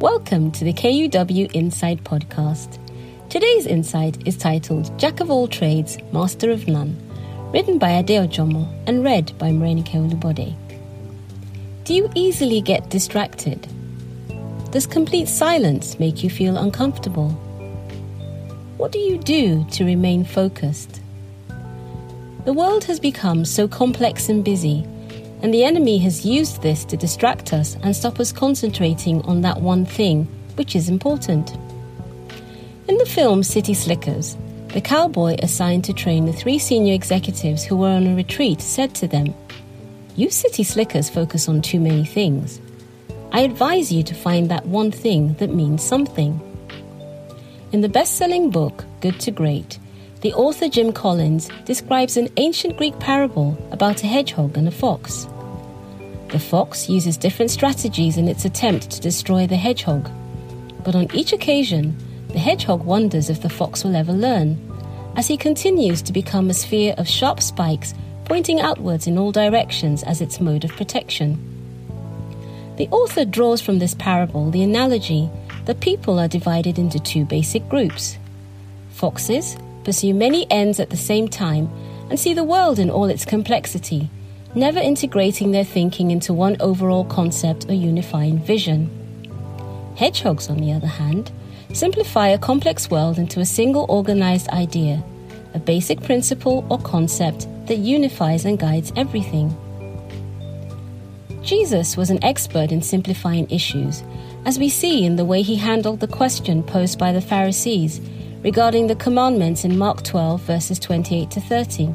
Welcome to the KUW Insight podcast. Today's insight is titled Jack of All Trades, Master of None, written by Adeo Jomo and read by Morenike Olubode. Do you easily get distracted? Does complete silence make you feel uncomfortable? What do you do to remain focused? The world has become so complex and busy, and the enemy has used this to distract us and stop us concentrating on that one thing, which is important. In the film City Slickers, the cowboy assigned to train the three senior executives who were on a retreat said to them, You city slickers focus on too many things. I advise you to find that one thing that means something. In the best selling book, Good to Great, the author Jim Collins describes an ancient Greek parable about a hedgehog and a fox. The fox uses different strategies in its attempt to destroy the hedgehog, but on each occasion, the hedgehog wonders if the fox will ever learn, as he continues to become a sphere of sharp spikes pointing outwards in all directions as its mode of protection. The author draws from this parable the analogy that people are divided into two basic groups. Foxes pursue many ends at the same time and see the world in all its complexity, never integrating their thinking into one overall concept or unifying vision. Hedgehogs, on the other hand, simplify a complex world into a single organized idea, a basic principle or concept that unifies and guides everything. Jesus was an expert in simplifying issues, as we see in the way he handled the question posed by the Pharisees regarding the commandments in Mark 12, verses 28 to 30.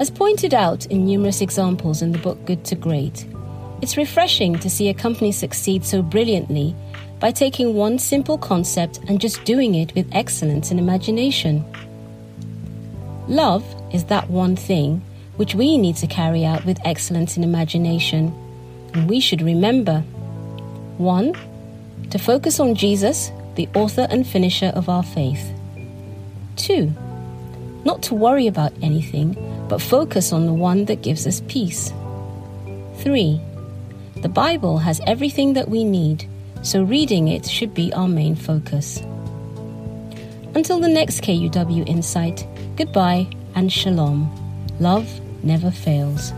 As pointed out in numerous examples in the book Good to Great, it's refreshing to see a company succeed so brilliantly by taking one simple concept and just doing it with excellence and imagination. Love is that one thing which we need to carry out with excellence and imagination. And we should remember 1. To focus on Jesus, the author and finisher of our faith. 2. Not to worry about anything, but focus on the one that gives us peace. 3. The Bible has everything that we need, so reading it should be our main focus. Until the next KUW Insight, goodbye and shalom. Love never fails.